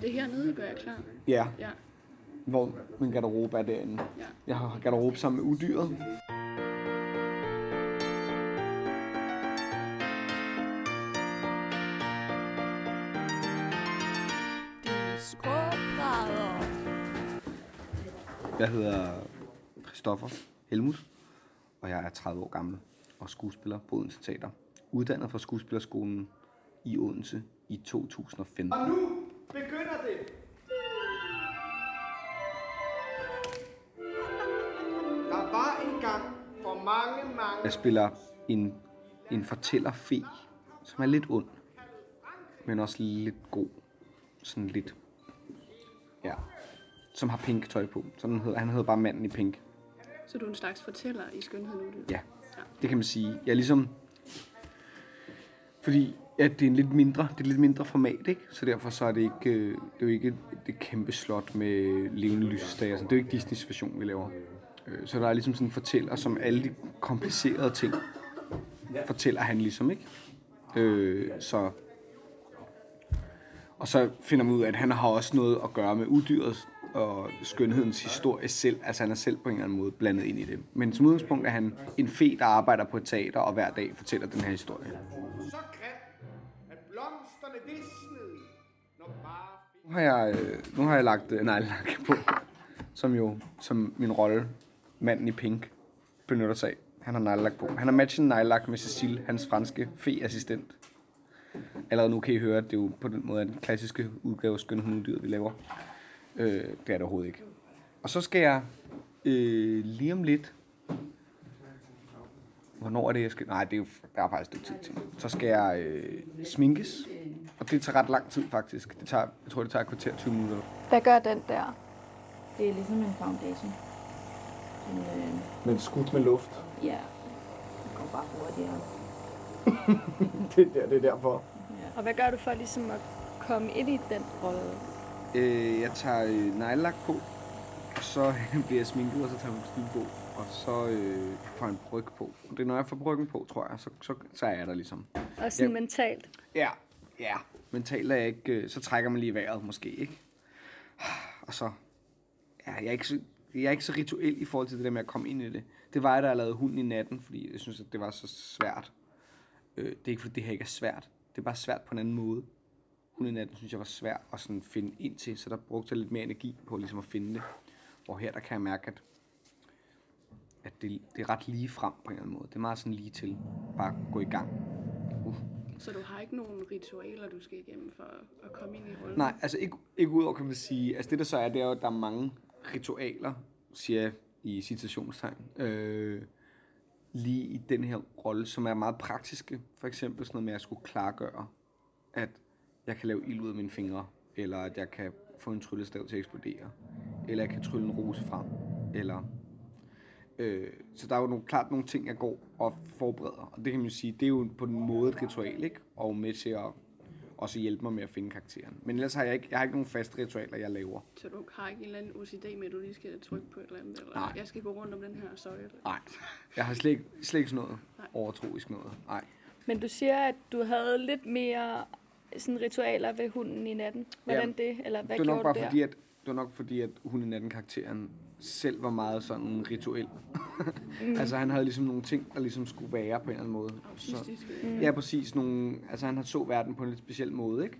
Er det hernede, gør jeg klar? Ja, Ja. hvor min garderobe er derinde. Ja. Jeg har garderobe sammen med udyret. Jeg hedder Christoffer Helmut, og jeg er 30 år gammel og skuespiller på Odense Teater. Uddannet fra Skuespillerskolen i Odense i 2015. Og nu Jeg spiller en, en fortæller fe, som er lidt ond, men også lidt god. Sådan lidt, ja, som har pink tøj på. Sådan hedder, han hedder bare manden i pink. Så du er en slags fortæller i Skønheden Udyr? Ja, det kan man sige. Jeg er ligesom... Fordi ja, det er en lidt mindre, det er lidt mindre format, ikke? Så derfor så er det ikke, øh, det er jo ikke det kæmpe slot med levende lysestager. Det er jo ikke Disneys version, vi laver. Øh, Så der er ligesom sådan en fortæller, som alle de komplicerede ting fortæller han ligesom, ikke? Øh, så... Og så finder man ud af, at han har også noget at gøre med udyret og skønhedens historie selv. Altså han er selv på en eller anden måde blandet ind i det. Men som udgangspunkt er han en fe, der arbejder på et teater og hver dag fortæller den her historie. så grim, at blomsterne visnede, når bare Nu har jeg, øh, nu har jeg lagt øh, neglelak på, som jo som min rolle, manden i pink, benytter sig af. Han har neglelak på. Han har matchet neglelak med Cecile, hans franske fe-assistent. Allerede nu kan I høre, at det er jo på den måde er den klassiske udgave af Skønne Hundedyret, vi laver. Øh, det er det overhovedet ikke. Og så skal jeg øh, lige om lidt... Hvornår er det, jeg skal... Nej, det er jo, der er faktisk lidt tid til. Så skal jeg øh, sminkes. Og det tager ret lang tid, faktisk. Det tager, jeg tror, det tager et kvarter 20 minutter. Hvad gør den der? Det er ligesom en foundation. En, øh, Men skudt med luft. ja, det går bare hurtigere. det, er der, det er derfor. Og hvad gør du for ligesom at komme ind i den rolle? Øh, jeg tager øh, neglelak på, og så bliver jeg sminket, og så tager jeg kostume på, og så øh, får jeg en bryg på. Og det er, når jeg får bryggen på, tror jeg, så, så, så er jeg der ligesom. Og sådan Ja. mentalt. Ja, ja. Mentalt er jeg ikke, øh, så trækker man lige vejret måske, ikke? Og så, ja, jeg er ikke så, jeg er ikke så rituel i forhold til det der med at komme ind i det. Det var jeg, der lavede hunden i natten, fordi jeg synes, at det var så svært. Øh, det er ikke, fordi det her ikke er svært. Det er bare svært på en anden måde. Hunden i natten synes jeg var svært at sådan finde ind til, så der brugte jeg lidt mere energi på ligesom at finde det. Og her, der kan jeg mærke, at, at det, det er ret lige frem på en eller anden måde. Det er meget sådan lige til. Bare gå i gang. Uh. Så du har ikke nogen ritualer, du skal igennem for at komme ind i rollen? Nej, altså ikke, ikke udover kan man sige, altså det der så er, det er jo, at der er mange ritualer, siger jeg i citationstegn, øh, lige i den her rolle, som er meget praktiske. For eksempel sådan noget med, at jeg skulle klargøre, at jeg kan lave ild ud af mine fingre, eller at jeg kan få en tryllestav til at eksplodere, eller jeg kan trylle en rose frem, eller... Øh, så der er jo nogle, klart nogle ting, jeg går og forbereder, og det kan man sige, det er jo på den måde et ritual, ikke? Og med til at også hjælpe mig med at finde karakteren. Men ellers har jeg ikke, jeg har ikke nogen faste ritualer, jeg laver. Så du har ikke en eller anden OCD med, at du lige skal trykke på et eller andet? Eller Nej. jeg skal gå rundt om den her søjle? Nej, jeg har slet ikke, slet ikke sådan noget Nej. overtroisk noget. Nej. Men du siger, at du havde lidt mere sådan ritualer ved hunden i natten. Hvordan Jamen, det? Eller hvad det var gjorde nok bare du der? fordi, at, det var nok fordi, at hun i natten karakteren selv var meget sådan rituel. mm. altså han havde ligesom nogle ting, der ligesom skulle være på en eller anden måde. Så, mm. Ja, præcis. Nogle, altså han har så verden på en lidt speciel måde, ikke?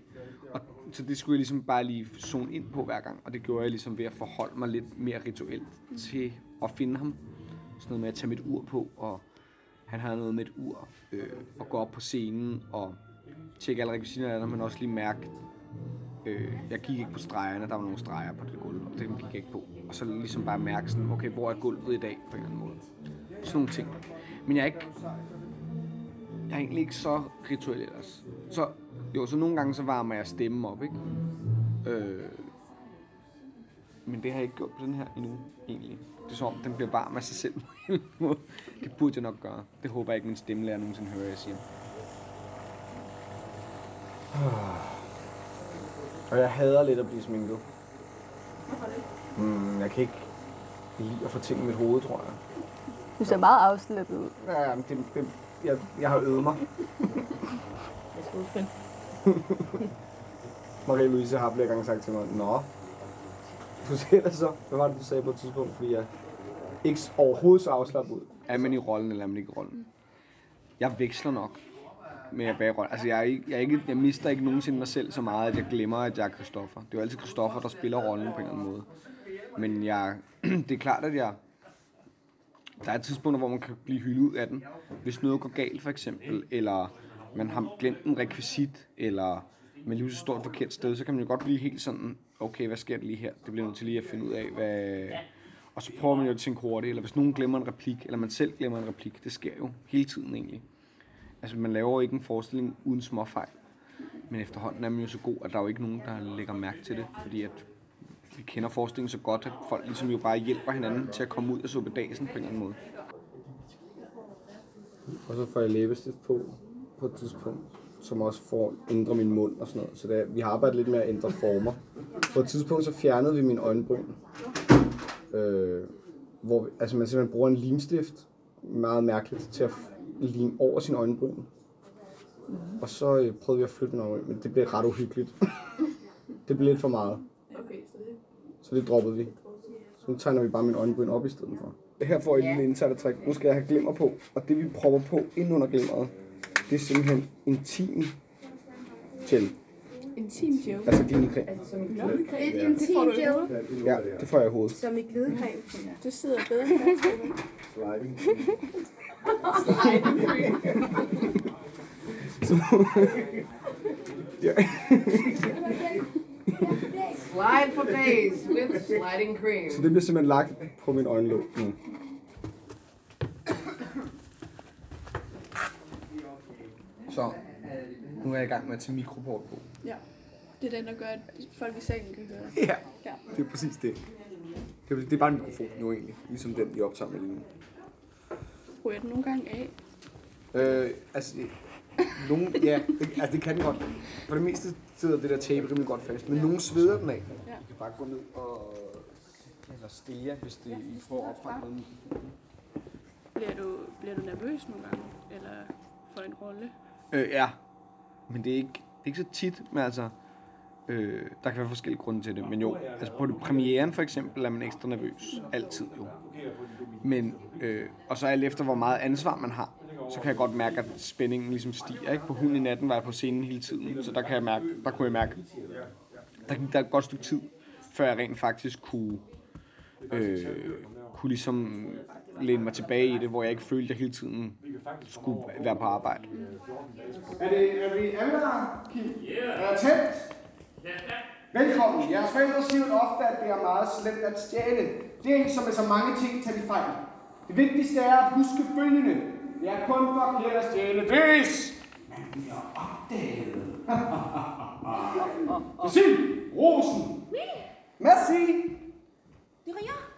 Og, så det skulle jeg ligesom bare lige zone ind på hver gang. Og det gjorde jeg ligesom ved at forholde mig lidt mere rituelt til at finde ham. Sådan noget med at tage mit ur på, og han havde noget med et ur, øh, og gå op på scenen og tjekke alle rekvisitterne, men også lige mærke, Øh, jeg gik ikke på stregerne, der var nogle streger på det gulv, og dem gik jeg ikke på. Og så ligesom bare mærke sådan, okay, hvor er gulvet i dag på en eller anden måde. Sådan nogle ting. Men jeg er ikke, jeg er egentlig ikke så rituel ellers. Så, jo, så nogle gange så varmer jeg stemmen op, ikke? Øh, men det har jeg ikke gjort på den her endnu, egentlig. Det er som om, den bliver varm af sig selv på en måde. Det burde jeg nok gøre. Det håber jeg ikke, min stemmelærer nogensinde hører, jeg siger. Ah. Og jeg hader lidt at blive sminket. Mm, jeg kan ikke lide at få ting i mit hoved, tror jeg. Du ser meget afslappet ud. Ja, men det, det, jeg, jeg har øvet mig. Det er. Marie-Louise har flere gange sagt til mig, Nå, du ser det så. Hvad var det, du sagde på et tidspunkt? Fordi jeg ikke overhovedet så afslappet ud. Er man i rollen, eller er man ikke i rollen? Jeg veksler nok med rollen. Altså, jeg, er ikke, jeg, er ikke, jeg mister ikke nogensinde mig selv så meget, at jeg glemmer, at jeg er Christoffer. Det er jo altid Christoffer, der spiller rollen på en eller anden måde. Men jeg, det er klart, at jeg... Der er tidspunkter, hvor man kan blive hyldet ud af den. Hvis noget går galt, for eksempel, eller man har glemt en rekvisit, eller man lige står et forkert sted, så kan man jo godt blive helt sådan, okay, hvad sker der lige her? Det bliver nødt til lige at finde ud af, hvad... Og så prøver man jo at tænke hurtigt, eller hvis nogen glemmer en replik, eller man selv glemmer en replik, det sker jo hele tiden egentlig. Altså, man laver ikke en forestilling uden småfejl. Men efterhånden er man jo så god, at der er jo ikke nogen, der lægger mærke til det, fordi at vi kender forestillingen så godt, at folk ligesom jo bare hjælper hinanden til at komme ud af suppedasen på en eller anden måde. Og så får jeg læbestift på på et tidspunkt, som også får ændre min mund og sådan noget. Så det er, vi har arbejdet lidt med at ændre former. På et tidspunkt så fjernede vi min øjenbryn. Øh, hvor, altså man simpelthen bruger en limstift, meget mærkeligt, til at lime over sin øjenbryn. Og så øh, prøvede vi at flytte den over, men det blev ret uhyggeligt. det blev lidt for meget. Så det droppede vi. Så nu tegner vi bare min øjenbryn op i stedet for. Her får I et lille insider-trick. Nu skal jeg have glimmer på, og det vi propper på ind under glimmeret, det er simpelthen intim gel. Intim gel. Altså glidecreme. Et intim gel, Ja, det får jeg i hovedet. som i glidecreme. Det sidder bedre fast. Ja. Slide for days with sliding cream. Så det bliver simpelthen lagt på min øjenlåg nu. Så nu er jeg i gang med at tage mikroport på. Ja. Det er den, der gør, at folk i salen kan høre. Ja, Ja. det er præcis det. Det er, det er bare en mikrofon nu egentlig, ligesom den, I optager med lige nu. Ryger den nogle gange af? Øh, altså, nogen, ja, det, altså det kan den godt. For det meste sidder det der tape rimelig godt fast, men nogen sveder den af. Ja. I kan bare gå ned og eller stige, hvis det, I får opfanget. Bliver du, bliver du nervøs nogle gange? Eller for en rolle? Øh, ja. Men det er ikke, det er ikke så tit, men altså... Øh, der kan være forskellige grunde til det. Men jo, altså på det premieren for eksempel er man ekstra nervøs. Altid jo. Men, øh, og så alt efter, hvor meget ansvar man har, så kan jeg godt mærke, at spændingen ligesom stiger. Ikke? På Hunden i natten var jeg på scenen hele tiden, så der, kan jeg mærke, der kunne jeg mærke, der gik der et godt stykke tid, før jeg rent faktisk kunne, øh, kunne ligesom læne mig tilbage i det, hvor jeg ikke følte, at jeg hele tiden skulle være på arbejde. Er, det, er vi alle der, Kim? Er tændt? Velkommen. Jeres forældre siger jo ofte, at det er meget slemt at stjæle. Det er ikke som med så mange ting, tager de fejl. Det vigtigste er at huske følgende. Det er kun forkert at stjæle, hvis man bliver opdaget. Cecil, Rosen. Merci.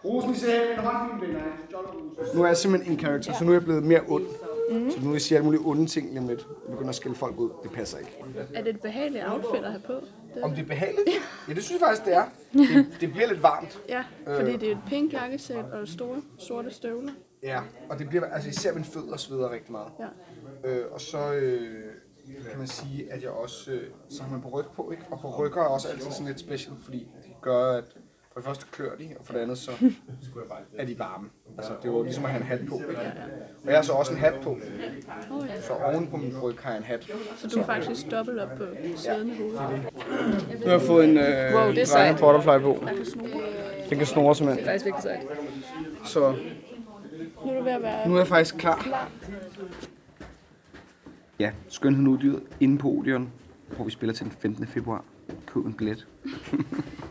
Rosen, I ser en håndfilm, venner. Nu er jeg simpelthen en karakter, så nu er jeg blevet mere ond. Mm. Så nu vil jeg sige alle mulige onde ting lige om lidt. Jeg begynder at skælde folk ud. Det passer ikke. Er det et behageligt outfit at have på? Det. Om det er behageligt? Ja, det synes jeg faktisk, det er. Det, det bliver lidt varmt. Ja, fordi det er et pink jakkesæt og store sorte støvler. Ja, og det bliver, altså især mine fødder sveder rigtig meget. Ja. Øh, og så øh, kan man sige, at jeg også, øh, så har man på ryg på, ikke? Og på rygger er også altid sådan lidt special, fordi det gør, at for det første klør de, og for det andet så er de varme. Altså, det er jo ligesom at have en hat på, ikke? Og jeg har så også en hat på. Så oven på min ryg har jeg en hat. Så du er faktisk dobbelt op på siden af hovedet. Nu har jeg fået en øh, Wow, det er sejt. butterfly på. Jeg kan snore. Den kan snore simpelthen. faktisk virkelig sejt. Så Nu er du ved at være nu er jeg faktisk klar. Ja, Skønheden Uddyret inde på Odeon, hvor vi spiller til den 15. februar. Køb en billet.